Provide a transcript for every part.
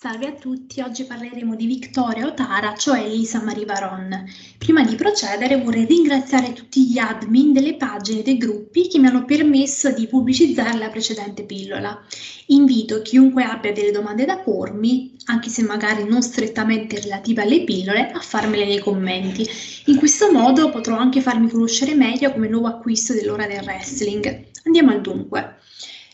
Salve a tutti, oggi parleremo di Victoria Otara, cioè Lisa Marie Varon. Prima di procedere vorrei ringraziare tutti gli admin delle pagine dei gruppi che mi hanno permesso di pubblicizzare la precedente pillola. Invito chiunque abbia delle domande da pormi, anche se magari non strettamente relative alle pillole, a farmele nei commenti. In questo modo potrò anche farmi conoscere meglio come nuovo acquisto dell'ora del wrestling. Andiamo al dunque.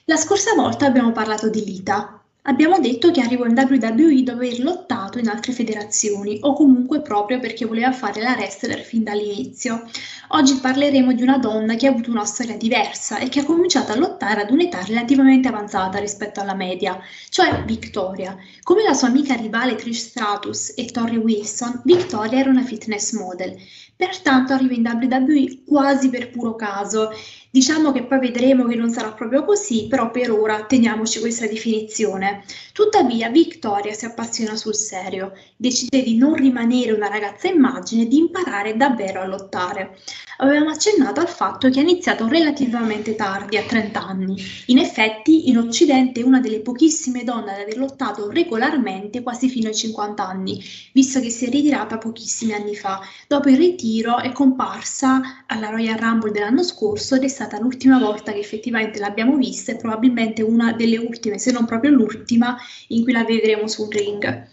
La scorsa volta abbiamo parlato di Lita, Abbiamo detto che arrivò in WWE dopo aver lottato in altre federazioni o comunque proprio perché voleva fare la wrestler fin dall'inizio. Oggi parleremo di una donna che ha avuto una storia diversa e che ha cominciato a lottare ad un'età relativamente avanzata rispetto alla media, cioè Victoria. Come la sua amica rivale Trish Stratus e Tori Wilson, Victoria era una fitness model. Pertanto arriva in WWE quasi per puro caso Diciamo che poi vedremo che non sarà proprio così, però per ora teniamoci questa definizione. Tuttavia Victoria si appassiona sul serio, decide di non rimanere una ragazza immagine e di imparare davvero a lottare. Avevamo accennato al fatto che ha iniziato relativamente tardi, a 30 anni. In effetti, in Occidente è una delle pochissime donne ad aver lottato regolarmente quasi fino ai 50 anni, visto che si è ritirata pochissimi anni fa. Dopo il ritiro è comparsa alla Royal Rumble dell'anno scorso ed è stata l'ultima volta che effettivamente l'abbiamo vista e probabilmente una delle ultime, se non proprio l'ultima, in cui la vedremo sul ring.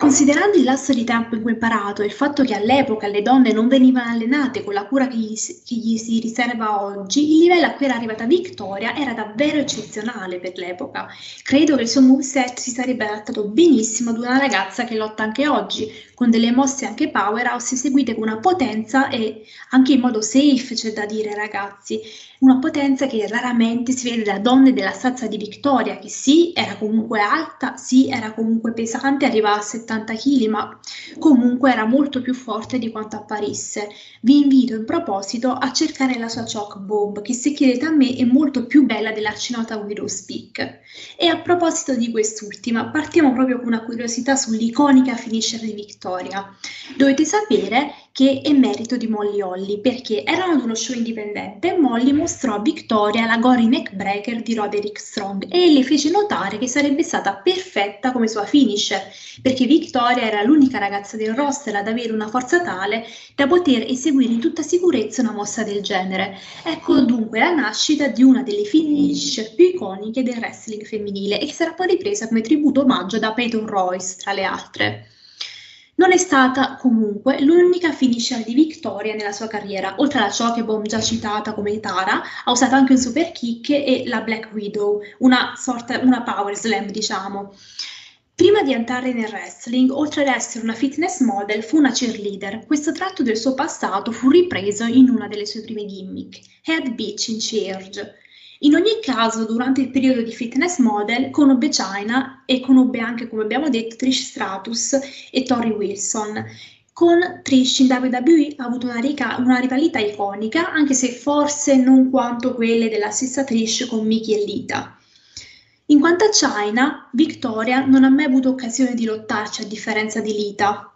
Considerando il lasso di tempo in cui imparato e il fatto che all'epoca le donne non venivano allenate con la cura che gli, che gli, si riserva oggi, il livello a cui era arrivata Victoria era davvero eccezionale per l'epoca. Credo che il suo moveset si sarebbe adattato benissimo ad una ragazza che lotta anche oggi, con delle mosse anche powerhouse eseguite con una potenza e anche in modo safe, c'è da dire ragazzi una potenza che raramente si vede da donne della stazza di Victoria, che sì, era comunque alta, sì, era comunque pesante, arrivava a 70 kg, ma comunque era molto più forte di quanto apparisse. Vi invito in proposito a cercare la sua Choc Bomb, che se chiedete a me è molto più bella dell'arcinota Widow's Peak. E a proposito di quest'ultima, partiamo proprio con una curiosità sull'iconica finisher di Victoria. Dovete sapere che è merito di Molly Holly, perché erano ad uno show indipendente e Molly mostrò a Victoria la gory neckbreaker di Roderick Strong e le fece notare che sarebbe stata perfetta come sua finisher, perché Victoria era l'unica ragazza del roster ad avere una forza tale da poter eseguire in tutta sicurezza una mossa del genere. Ecco dunque la nascita di una delle finisher più iconiche del wrestling femminile e che sarà poi ripresa come tributo omaggio da Peyton Royce, tra le altre. Non è stata comunque l'unica finisher di Victoria nella sua carriera, oltre alla Chokebomb già citata come Tara, ha usato anche un super kick e la Black Widow, una sorta, una power slam diciamo. Prima di entrare nel wrestling, oltre ad essere una fitness model, fu una cheerleader. Questo tratto del suo passato fu ripreso in una delle sue prime gimmick, Head Bitch in Charge. In ogni caso, durante il periodo di fitness model, conobbe China e conobbe anche, come abbiamo detto, Trish Stratus e Tori Wilson. Con Trish in WWE ha avuto una, rica- una rivalità iconica, anche se forse non quanto quelle della stessa Trish con Mickey e Lita. In quanto a China, Victoria non ha mai avuto occasione di lottarci a differenza di Lita,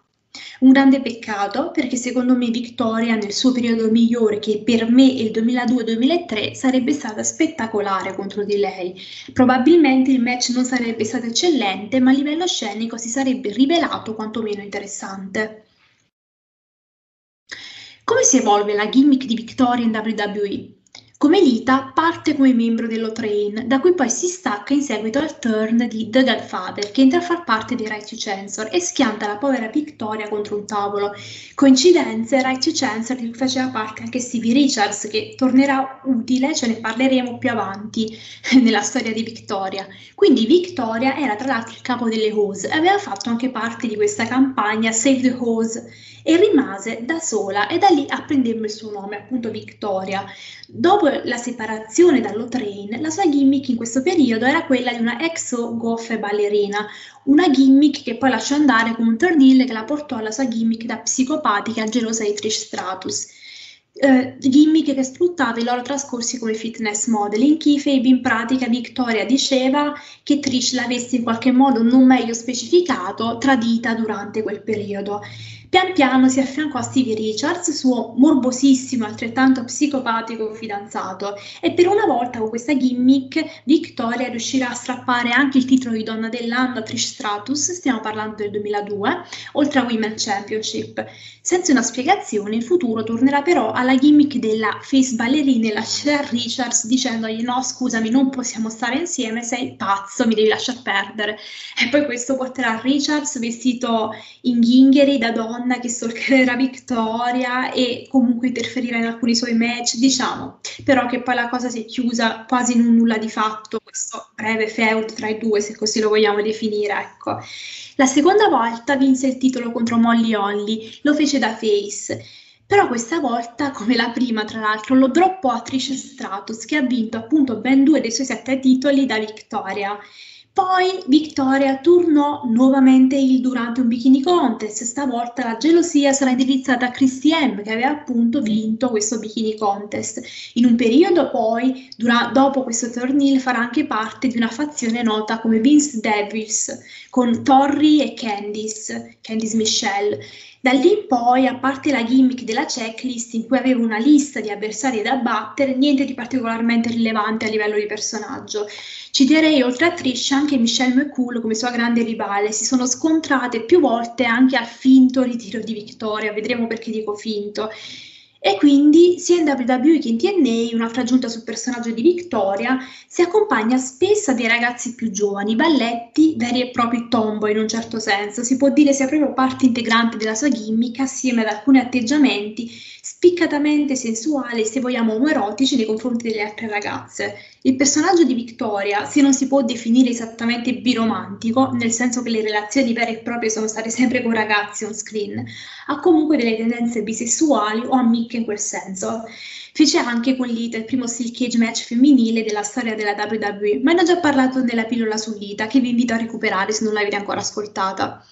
un grande peccato perché secondo me Victoria nel suo periodo migliore, che per me è il 2002-2003, sarebbe stata spettacolare contro di lei. Probabilmente il match non sarebbe stato eccellente, ma a livello scenico si sarebbe rivelato quantomeno interessante. Come si evolve la gimmick di Victoria in WWE? Come Lita parte come membro dello Train, da cui poi si stacca in seguito al turn di The Godfather, che entra a far parte dei Right to Censor e schianta la povera Victoria contro un tavolo. Coincidenze, Right to Censor di cui faceva parte anche Stevie Richards, che tornerà utile, ce ne parleremo più avanti nella storia di Victoria. Quindi Victoria era tra l'altro il capo delle Hose e aveva fatto anche parte di questa campagna Save the Hose e rimase da sola e da lì apprendemmo il suo nome, appunto Victoria. Dopo la separazione dallo train, la sua gimmick in questo periodo era quella di una exo goffe ballerina, una gimmick che poi lasciò andare con un tornil che la portò alla sua gimmick da psicopatica gelosa di Trish Stratus. Uh, gimmick che sfruttava i loro trascorsi come fitness model. In Keyfabe in pratica Victoria diceva che Trish l'avesse in qualche modo non meglio specificato tradita durante quel periodo. Pian piano si affiancò a Stevie Richards, suo morbosissimo, altrettanto psicopatico fidanzato, e per una volta con questa gimmick Victoria riuscirà a strappare anche il titolo di donna dell'anno a Trish Stratus, stiamo parlando del 2002, oltre a Women Championship. Senza una spiegazione, in futuro tornerà però alla gimmick della face ballerina e lascerà Richards dicendogli no scusami non possiamo stare insieme, sei pazzo, mi devi lasciar perdere. E poi questo porterà Richards vestito in ghingheri da donna che stalkerà Victoria e comunque interferirà in alcuni suoi match, diciamo, però che poi la cosa si è chiusa quasi in un nulla di fatto, questo breve feud tra i due, se così lo vogliamo definire, ecco. La seconda volta vinse il titolo contro Molly Holly, lo fece da face. Però questa volta, come la prima tra l'altro, lo droppò a Trish Stratus che ha vinto appunto ben due dei suoi sette titoli da Victoria. Poi Victoria tornò nuovamente il durante un bikini contest, stavolta la gelosia sarà indirizzata a Christy M che aveva appunto vinto questo bikini contest. In un periodo poi, dura- dopo questo torneo, farà anche parte di una fazione nota come Vince Devils con Torri e Candice, Candice Michelle. Da lì in poi, a parte la gimmick della checklist in cui avevo una lista di avversari da battere, niente di particolarmente rilevante a livello di personaggio. Citerei oltre a Trish anche Michelle McCool come sua grande rivale, si sono scontrate più volte anche al finto ritiro di Victoria, vedremo perché dico finto. E quindi sia in WWE che in TNA, un'altra aggiunta sul personaggio di Victoria, si accompagna spesso a dei ragazzi più giovani, balletti, veri e propri tomboy in un certo senso, si può dire sia proprio parte integrante della sua gimmick assieme ad alcuni atteggiamenti spiccatamente sensuali, se vogliamo omoerotici nei confronti delle altre ragazze. Il personaggio di Victoria, se non si può definire esattamente biromantico, nel senso che le relazioni vere e proprie sono state sempre con ragazzi on screen, ha comunque delle tendenze bisessuali o amiche in quel senso. Fece anche con Lita il primo steel cage match femminile della storia della WWE, ma ne ho già parlato nella pillola su Lita, che vi invito a recuperare se non l'avete ancora ascoltata.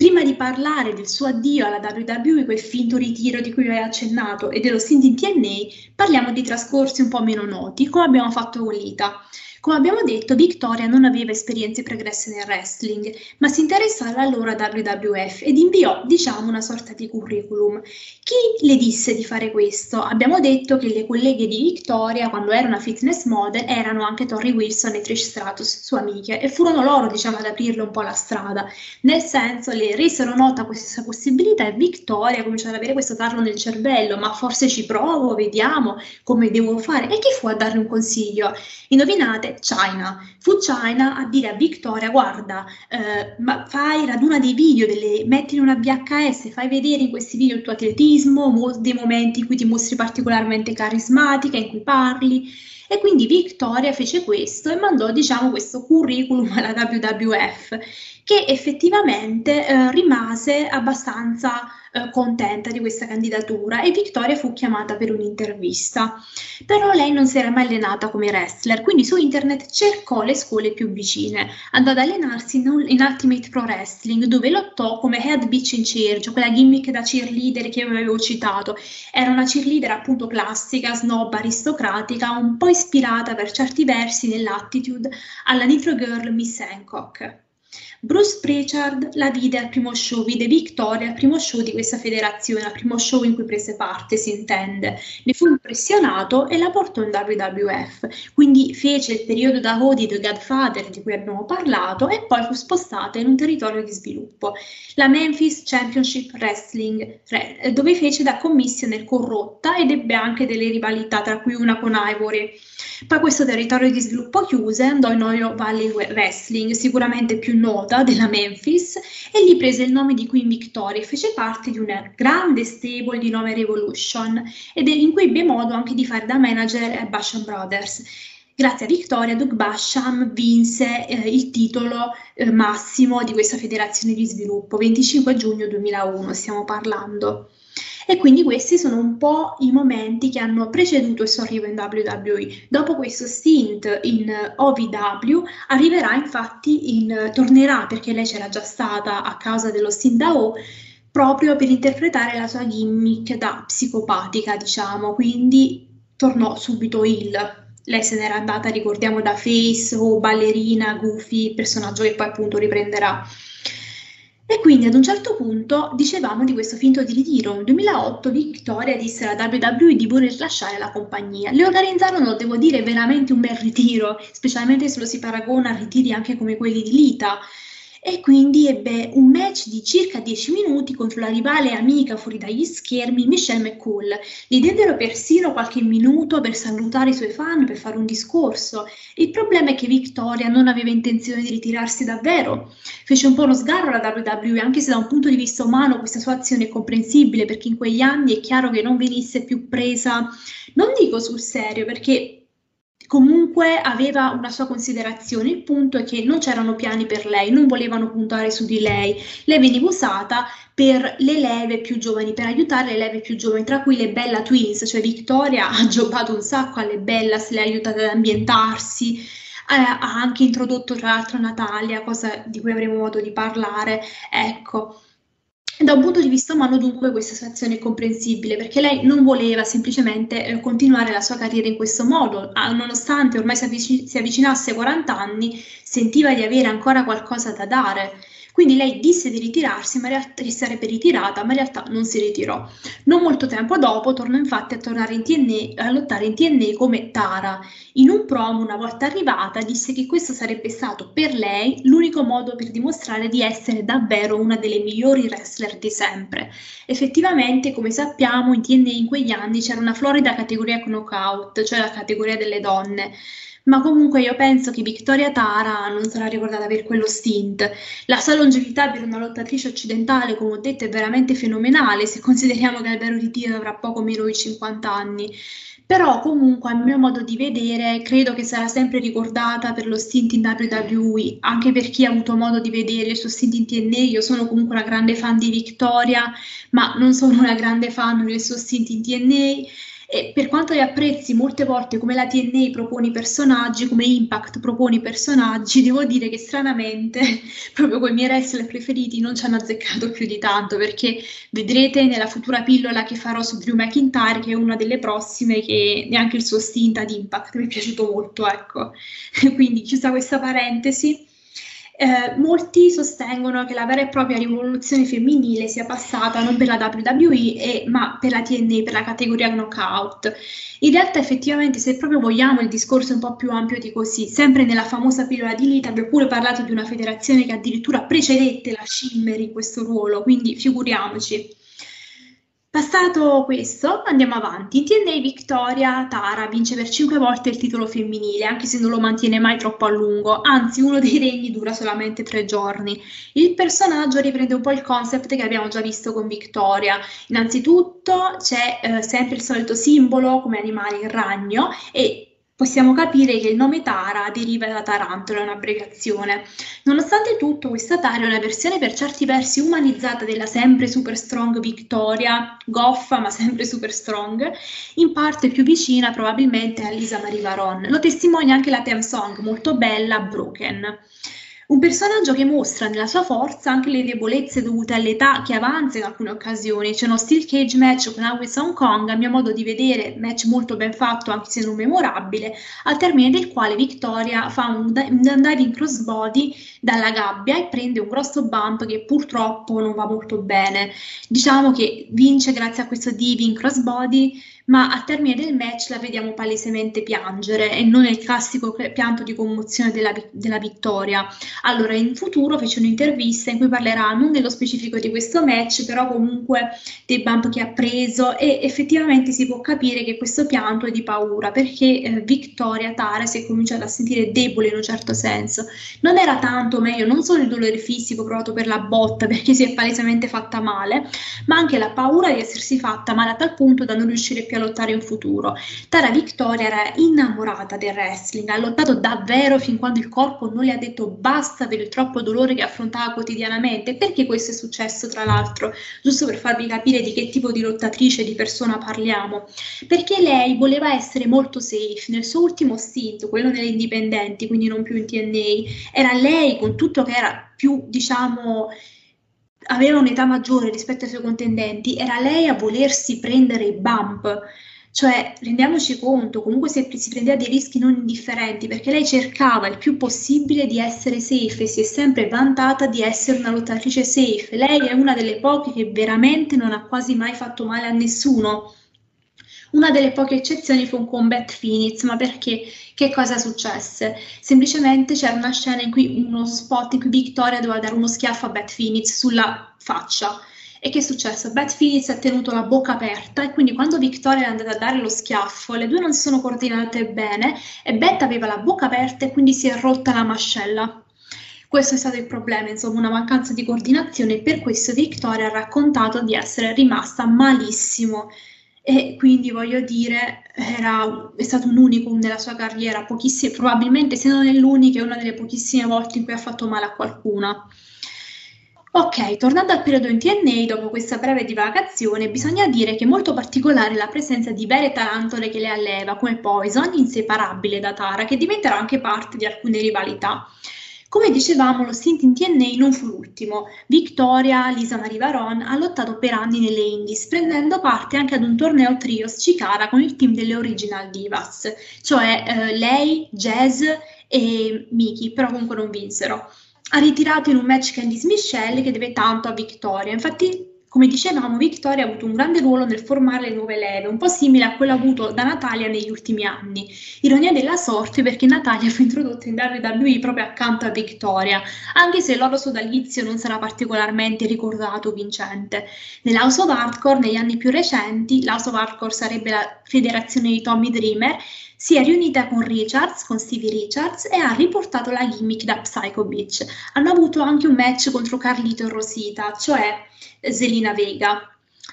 Prima di parlare del suo addio alla WWE, quel finto ritiro di cui vi ho accennato, e dello stint in TNA, parliamo di trascorsi un po' meno noti, come abbiamo fatto con l'ITA. Come abbiamo detto, Victoria non aveva esperienze pregresse nel wrestling, ma si interessava allora a WWF ed inviò, diciamo, una sorta di curriculum. Chi le disse di fare questo? Abbiamo detto che le colleghe di Victoria, quando era una fitness model, erano anche Tori Wilson e Trish Stratus, sue amiche, e furono loro, diciamo, ad aprirle un po' la strada. Nel senso, le resero nota questa possibilità e Victoria cominciò ad avere questo tarlo nel cervello, ma forse ci provo, vediamo come devo fare. E chi fu a darle un consiglio? Indovinate? China. Fu China a dire a Victoria, guarda, eh, fai raduna dei video, delle, metti in una VHS, fai vedere in questi video il tuo atletismo, mo- dei momenti in cui ti mostri particolarmente carismatica, in cui parli. E quindi Victoria fece questo e mandò, diciamo, questo curriculum alla WWF, che effettivamente eh, rimase abbastanza eh, contenta di questa candidatura e Victoria fu chiamata per un'intervista. Però lei non si era mai allenata come wrestler, quindi su internet cercò le scuole più vicine. Andò ad allenarsi in, in Ultimate Pro Wrestling, dove lottò come head bitch in cioè quella gimmick da cheerleader che avevo citato. Era una cheerleader appunto classica, snob, aristocratica, un po' ispirata per certi versi nell'attitude alla Nitro Girl Miss Hancock. Bruce Pritchard la vide al primo show, vide Victoria al primo show di questa federazione, al primo show in cui prese parte, si intende. Ne fu impressionato e la portò in WWF. Quindi fece il periodo da Cody The Godfather di cui abbiamo parlato e poi fu spostata in un territorio di sviluppo, la Memphis Championship Wrestling, dove fece da commissione corrotta ed ebbe anche delle rivalità, tra cui una con Ivory. Poi questo territorio di sviluppo chiuse, andò in Oyo Valley Wrestling, sicuramente più nota della Memphis, e gli prese il nome di Queen Victoria e fece parte di una grande stable di nome Revolution, ed in cui ebbe modo anche di fare da manager a Basham Brothers. Grazie a Victoria, Doug Basham vinse eh, il titolo eh, massimo di questa federazione di sviluppo, 25 giugno 2001 stiamo parlando. E quindi questi sono un po' i momenti che hanno preceduto il suo arrivo in WWE. Dopo questo stint in OVW arriverà infatti in, tornerà perché lei c'era già stata a causa dello stint da O proprio per interpretare la sua gimmick da psicopatica, diciamo, quindi tornò subito il. Lei se n'era andata, ricordiamo, da Face o ballerina, Goofy, personaggio che poi appunto riprenderà E quindi ad un certo punto dicevamo di questo finto di ritiro. Nel 2008 Victoria disse alla WWE di voler lasciare la compagnia. Le organizzarono, devo dire, veramente un bel ritiro, specialmente se lo si paragona a ritiri anche come quelli di Lita e quindi ebbe un match di circa 10 minuti contro la rivale amica fuori dagli schermi Michelle McCool. Gli diedero persino qualche minuto per salutare i suoi fan, per fare un discorso. Il problema è che Victoria non aveva intenzione di ritirarsi davvero. Fece un po' uno sgarro alla WWE, anche se da un punto di vista umano questa sua azione è comprensibile, perché in quegli anni è chiaro che non venisse più presa, non dico sul serio, perché comunque aveva una sua considerazione. Il punto è che non c'erano piani per lei, non volevano puntare su di lei. Lei veniva usata per le leve più giovani, per aiutare le leve più giovani, tra cui le Bella Twins, cioè Victoria ha giocato un sacco alle Bellas, le ha aiutate ad ambientarsi. Eh, ha anche introdotto tra l'altro Natalia, cosa di cui avremo modo di parlare. Ecco, da un punto di vista umano, dunque, questa situazione è comprensibile perché lei non voleva semplicemente eh, continuare la sua carriera in questo modo, ah, nonostante ormai si, avvic- si avvicinasse ai 40 anni, sentiva di avere ancora qualcosa da dare quindi lei disse di ritirarsi, ma in realtà che sarebbe ritirata, ma in realtà non si ritirò. Non molto tempo dopo tornò infatti a tornare in TNA, a lottare in TNA come Tara. In un promo, una volta arrivata, disse che questo sarebbe stato per lei l'unico modo per dimostrare di essere davvero una delle migliori wrestler di sempre. Effettivamente, come sappiamo, in TNA in quegli anni c'era una florida categoria knockout, cioè la categoria delle donne ma comunque io penso che Victoria Tara non sarà ricordata per quello stint. La sua longevità per una lottatrice occidentale, come ho detto, è veramente fenomenale se consideriamo che al vero ritiro avrà poco meno di 50 anni. Però comunque, a mio modo di vedere, credo che sarà sempre ricordata per lo stint in WWE, anche per chi ha avuto modo di vedere il suo stint in TNA. Io sono comunque una grande fan di Victoria, ma non sono una grande fan del suo stint in TNA e per quanto li apprezzi molte volte come la TNA propone personaggi, come Impact propone personaggi, devo dire che stranamente proprio con i miei wrestler preferiti non ci hanno azzeccato più di tanto perché vedrete nella futura pillola che farò su Drew McIntyre che è una delle prossime che neanche il suo stint ad Impact mi è piaciuto molto, ecco. Quindi chiusa questa parentesi. Eh, molti sostengono che la vera e propria rivoluzione femminile sia passata non per la WWE, e, ma per la TNA, per la categoria knockout. In realtà, effettivamente, se proprio vogliamo, il discorso un po' più ampio di così. Sempre nella famosa pillola di Lita abbiamo pure parlato di una federazione che addirittura precedette la Shimmer in questo ruolo, quindi figuriamoci. Passato questo, andiamo avanti. TNA Victoria Tara vince per 5 volte il titolo femminile, anche se non lo mantiene mai troppo a lungo, anzi uno dei regni dura solamente 3 giorni. Il personaggio riprende un po' il concept che abbiamo già visto con Victoria. Innanzitutto c'è eh, sempre il solito simbolo come animale il ragno e possiamo capire che il nome Tara deriva da Tarantola, è un'abbreviazione. Nonostante tutto, questa Tara è una versione per certi versi umanizzata della sempre super strong Victoria, goffa ma sempre super strong, in parte più vicina probabilmente a Lisa Marie Varon. Lo testimonia anche la theme song, molto bella, Broken. Un personaggio che mostra nella sua forza anche le debolezze dovute all'età che avanza in alcune occasioni. C'è uno steel cage match con Awis Hong Kong, a mio modo di vedere, match molto ben fatto anche se non memorabile, al termine del quale Victoria fa un, un diving crossbody dalla gabbia e prende un grosso bump che purtroppo non va molto bene. Diciamo che vince grazie a questo diving crossbody ma al termine del match la vediamo palesemente piangere e non il classico pianto di commozione della, della vittoria. Allora, in futuro fece un'intervista in cui parlerà non nello specifico di questo match, però comunque dei bump che ha preso e effettivamente si può capire che questo pianto è di paura perché eh, Victoria Tara si è cominciata a sentire debole in un certo senso. Non era tanto meglio non solo il dolore fisico provato per la botta perché si è palesemente fatta male, ma anche la paura di essersi fatta male a tal punto da non riuscire più a lottare in futuro. Tara Victoria era innamorata del wrestling, ha lottato davvero fin quando il corpo non le ha detto basta per il troppo dolore che affrontava quotidianamente. Perché questo è successo, tra l'altro? Giusto per farvi capire di che tipo di lottatrice, di persona parliamo. Perché lei voleva essere molto safe. Nel suo ultimo stint, quello nelle indipendenti, quindi non più in TNA, era lei con tutto che era più, diciamo, aveva un'età maggiore rispetto ai suoi contendenti, era lei a volersi prendere i bump. Cioè, rendiamoci conto, comunque si, si prendeva dei rischi non indifferenti perché lei cercava il più possibile di essere safe e si è sempre vantata di essere una lottatrice safe. Lei è una delle poche che veramente non ha quasi mai fatto male a nessuno. Una delle poche eccezioni fu un combat Phoenix, ma perché? Che cosa successe? Semplicemente c'era una scena in cui uno spot in cui Victoria doveva dare uno schiaffo a Beth Phoenix sulla faccia e che è successo? Beth Phillips ha tenuto la bocca aperta e quindi quando Victoria è andata a dare lo schiaffo, le due non si sono coordinate bene e Beth aveva la bocca aperta e quindi si è rotta la mascella. Questo è stato il problema, insomma, una mancanza di coordinazione e per questo Victoria ha raccontato di essere rimasta malissimo e quindi voglio dire era, è stato un unicum nella sua carriera, probabilmente se non è l'unica è una delle pochissime volte in cui ha fatto male a qualcuna. Ok, tornando al periodo in TNA, dopo questa breve divagazione, bisogna dire che è molto particolare la presenza di vere tarantole che le alleva, come Poison, inseparabile da Tara, che diventerà anche parte di alcune rivalità. Come dicevamo, lo stint in TNA non fu l'ultimo. Victoria, Lisa Marie Varon, ha lottato per anni nelle Indies, prendendo parte anche ad un torneo trios Cicara con il team delle Original Divas, cioè eh, lei, Jazz e Miki, però comunque non vinsero ha ritirato in un match Candice Michelle che deve tanto a Victoria. Infatti, come dicevamo, Victoria ha avuto un grande ruolo nel formare le nuove leve, un po' simile a quello avuto da Natalia negli ultimi anni. Ironia della sorte perché Natalia fu introdotta in WWE proprio accanto a Victoria, anche se il loro sodalizio non sarà particolarmente ricordato vincente. Nell'House of Hardcore, negli anni più recenti, l'House of Hardcore sarebbe la federazione di Tommy Dreamer, si è riunita con Richards, con Stevie Richards e ha riportato la gimmick da Psycho Beach. Hanno avuto anche un match contro Carlito e Rosita, cioè Zelina Vega.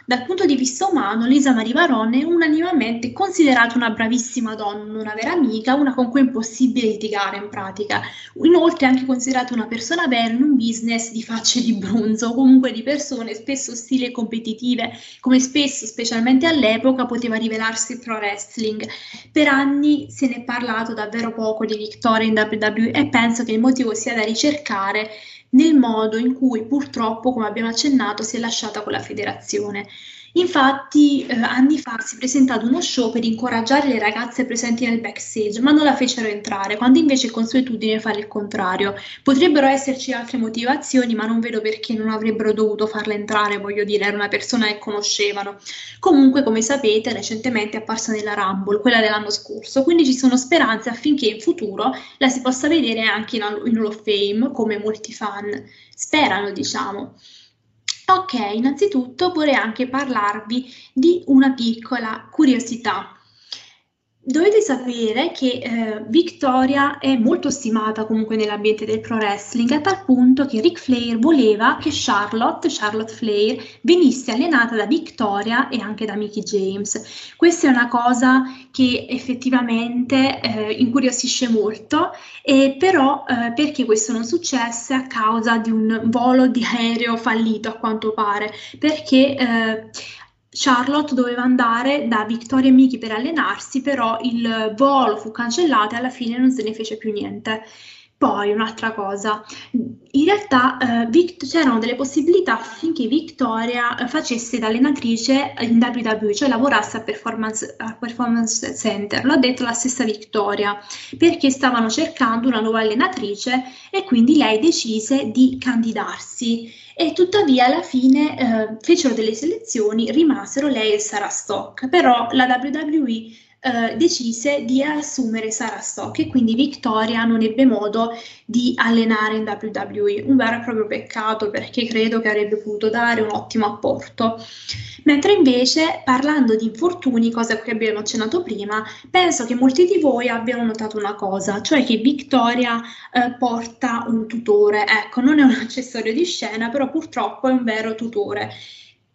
Dal punto di vista umano, Lisa Marie Varon è unanimamente considerata una bravissima donna, una vera amica, una con cui è impossibile litigare in pratica. Inoltre è anche considerata una persona vera in un business di facce di bronzo, comunque di persone spesso ostili e competitive, come spesso, specialmente all'epoca, poteva rivelarsi pro wrestling. Per anni se ne è parlato davvero poco di Victoria in WWE e penso che il motivo sia da ricercare nel modo in cui purtroppo, come abbiamo accennato, si è lasciata con la federazione. Infatti, eh, anni fa si è presentato uno show per incoraggiare le ragazze presenti nel backstage, ma non la fecero entrare, quando invece è consuetudine fare il contrario. Potrebbero esserci altre motivazioni, ma non vedo perché non avrebbero dovuto farla entrare, voglio dire, era una persona che conoscevano. Comunque, come sapete, recentemente è apparsa nella Rumble, quella dell'anno scorso, quindi ci sono speranze affinché in futuro la si possa vedere anche in, Hall of Fame, come molti fan sperano, diciamo. Ok, innanzitutto vorrei anche parlarvi di una piccola curiosità dovete sapere che eh, Victoria è molto stimata comunque nell'ambiente del pro wrestling, a tal punto che Ric Flair voleva che Charlotte, Charlotte Flair, venisse allenata da Victoria e anche da Mickey James. Questa è una cosa che effettivamente eh, incuriosisce molto, e però eh, perché questo non successe? A causa di un volo di aereo fallito, a quanto pare, perché eh, Charlotte doveva andare da Victoria e Miki per allenarsi, però il volo fu cancellato e alla fine non se ne fece più niente. Poi un'altra cosa, in realtà eh, Vict- c'erano delle possibilità affinché Victoria eh, facesse da allenatrice in WWE, cioè lavorasse a performance, performance, Center, l'ha detto la stessa Victoria, perché stavano cercando una nuova allenatrice e quindi lei decise di candidarsi e tuttavia alla fine eh, fecero delle selezioni, rimasero lei e Sarah Stock, però la WWE eh, decise di assumere Sarah Stock e quindi Victoria non ebbe modo di allenare in WWE, un vero e proprio peccato perché credo che avrebbe potuto dare un ottimo apporto. Mentre invece parlando di infortuni, cosa cui abbiamo accennato prima, penso che molti di voi abbiano notato una cosa, cioè che Victoria eh, porta un tutore, ecco, non è un accessorio di scena, però purtroppo è un vero tutore.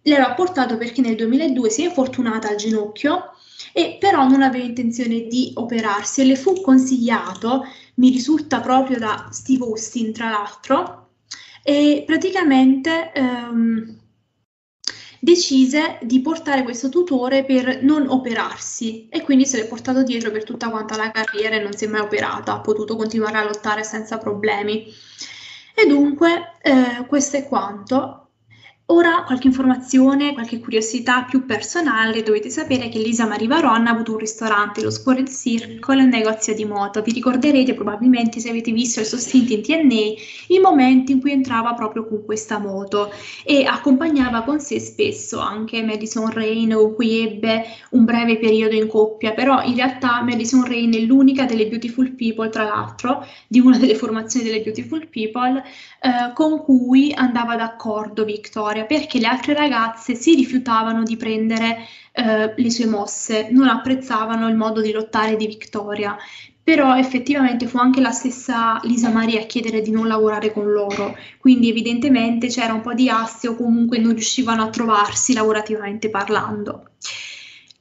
Lei l'ha portato perché nel 2002 si è infortunata al ginocchio e però non aveva intenzione di operarsi e le fu consigliato, mi risulta proprio da Steve Austin tra l'altro, e praticamente ehm, decise di portare questo tutore per non operarsi e quindi se l'è portato dietro per tutta quanta la carriera e non si è mai operata, ha potuto continuare a lottare senza problemi. E dunque eh, questo è quanto. Ora qualche informazione, qualche curiosità più personale, dovete sapere che Lisa Marie Varon ha avuto un ristorante, lo Squirrel Circle, un negozio di moto. Vi ricorderete probabilmente se avete visto il suo stint in TNA il momento in cui entrava proprio con questa moto e accompagnava con sé spesso anche Madison Rain con cui ebbe un breve periodo in coppia, però in realtà Madison Rain è l'unica delle Beautiful People, tra l'altro, di una delle formazioni delle Beautiful People, eh, con cui andava d'accordo Victoria storia perché le altre ragazze si rifiutavano di prendere eh, le sue mosse, non apprezzavano il modo di lottare di Victoria. Però effettivamente fu anche la stessa Lisa Maria a chiedere di non lavorare con loro, quindi evidentemente c'era un po' di assi o comunque non riuscivano a trovarsi lavorativamente parlando.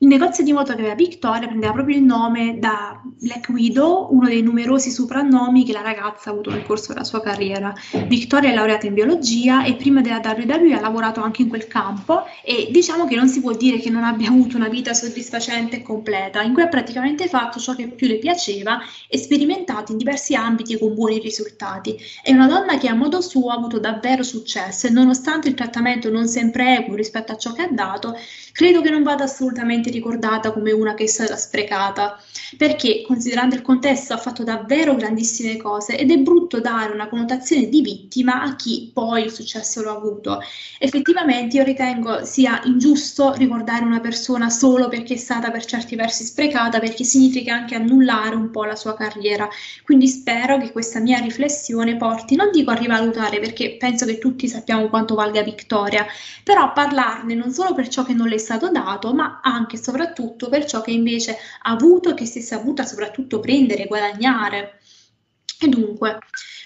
Il negozio di moto che aveva Victoria prendeva proprio il nome da Black Widow, uno dei numerosi soprannomi che la ragazza ha avuto nel corso della sua carriera. Victoria è laureata in biologia e prima della WWE ha lavorato anche in quel campo e diciamo che non si può dire che non abbia avuto una vita soddisfacente e completa, in cui ha praticamente fatto ciò che più le piaceva e sperimentato in diversi ambiti con buoni risultati. È una donna che a modo suo ha avuto davvero successo e nonostante il trattamento non sempre equo rispetto a ciò che ha dato, credo che non vada assolutamente ricordata come una che è stata sprecata, perché considerando il contesto ha fatto davvero grandissime cose ed è brutto dare una connotazione di vittima a chi poi il successo l'ha avuto. Effettivamente io ritengo sia ingiusto ricordare una persona solo perché è stata per certi versi sprecata, perché significa anche annullare un po' la sua carriera. Quindi spero che questa mia riflessione porti, non dico a rivalutare perché penso che tutti sappiamo quanto valga Vittoria, però a parlarne non solo per ciò che non le è stato dato, ma anche soprattutto per ciò che invece ha avuto e che si è saputa soprattutto prendere, guadagnare. E dunque,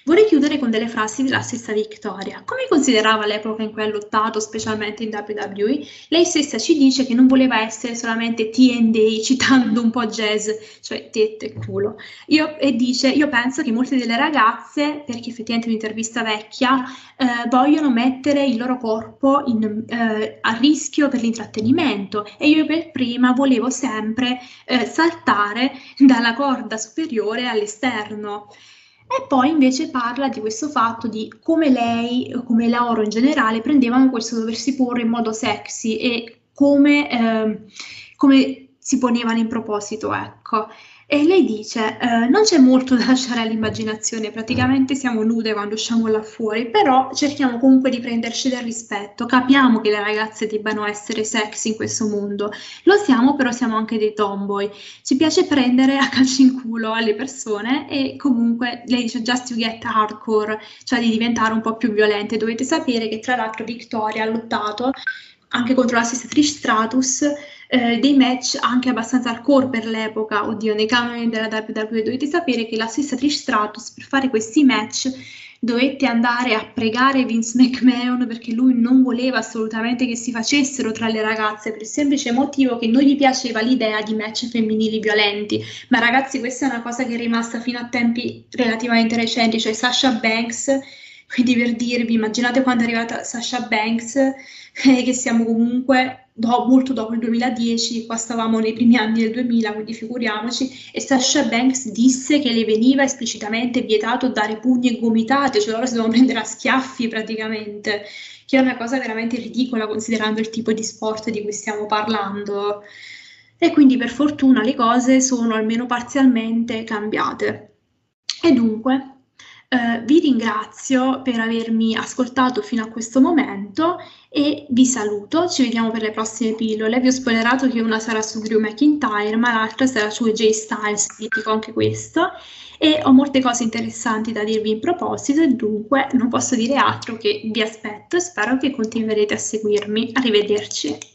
Vorrei chiudere con delle frasi della stessa Victoria. Come considerava l'epoca in cui ha lottato, specialmente in WWE? Lei stessa ci dice che non voleva essere solamente TNA, citando un po' jazz, cioè tette e culo. Io, e dice, io penso che molte delle ragazze, perché effettivamente è un'intervista vecchia, eh, vogliono mettere il loro corpo in, eh, a rischio per l'intrattenimento e io per prima volevo sempre eh, saltare dalla corda superiore all'esterno. E poi invece parla di questo fatto di come lei, come Lauro in generale, prendevano questo doversi porre in modo sexy e come, eh, come si ponevano in proposito, ecco. E lei dice: eh, Non c'è molto da lasciare all'immaginazione, praticamente siamo nude quando usciamo là fuori, però cerchiamo comunque di prenderci del rispetto. Capiamo che le ragazze debbano essere sexy in questo mondo, lo siamo, però siamo anche dei tomboy. Ci piace prendere a calci in culo alle persone e comunque lei dice just to get hardcore, cioè di diventare un po' più violente. Dovete sapere che tra l'altro Victoria ha lottato anche contro la stessa Trish Stratus eh, dei match anche abbastanza hardcore per l'epoca, oddio, nei canoni della WWE dovete sapere che la stessa Trish Stratus per fare questi match dovette andare a pregare Vince McMahon perché lui non voleva assolutamente che si facessero tra le ragazze per il semplice motivo che non gli piaceva l'idea di match femminili violenti. Ma ragazzi, questa è una cosa che è rimasta fino a tempi relativamente recenti, cioè Sasha Banks, quindi per dirvi, immaginate quando è arrivata Sasha Banks, eh, che siamo comunque do, molto dopo il 2010, qua stavamo nei primi anni del 2000, quindi figuriamoci, e Sasha Banks disse che le veniva esplicitamente vietato dare pugni e gomitate, cioè loro si dovevano prendere a schiaffi praticamente, che è una cosa veramente ridicola considerando il tipo di sport di cui stiamo parlando. E quindi per fortuna le cose sono almeno parzialmente cambiate. E dunque, eh, vi ringrazio per avermi ascoltato fino a questo momento e vi saluto, ci vediamo per le prossime pillole. Vi ho spoilerato che una sarà su Drew McIntyre, ma l'altra sarà su AJ Styles, vi dico anche questo. E ho molte cose interessanti da dirvi in proposito e dunque non posso dire altro che vi aspetto e spero che continuerete a seguirmi. Arrivederci.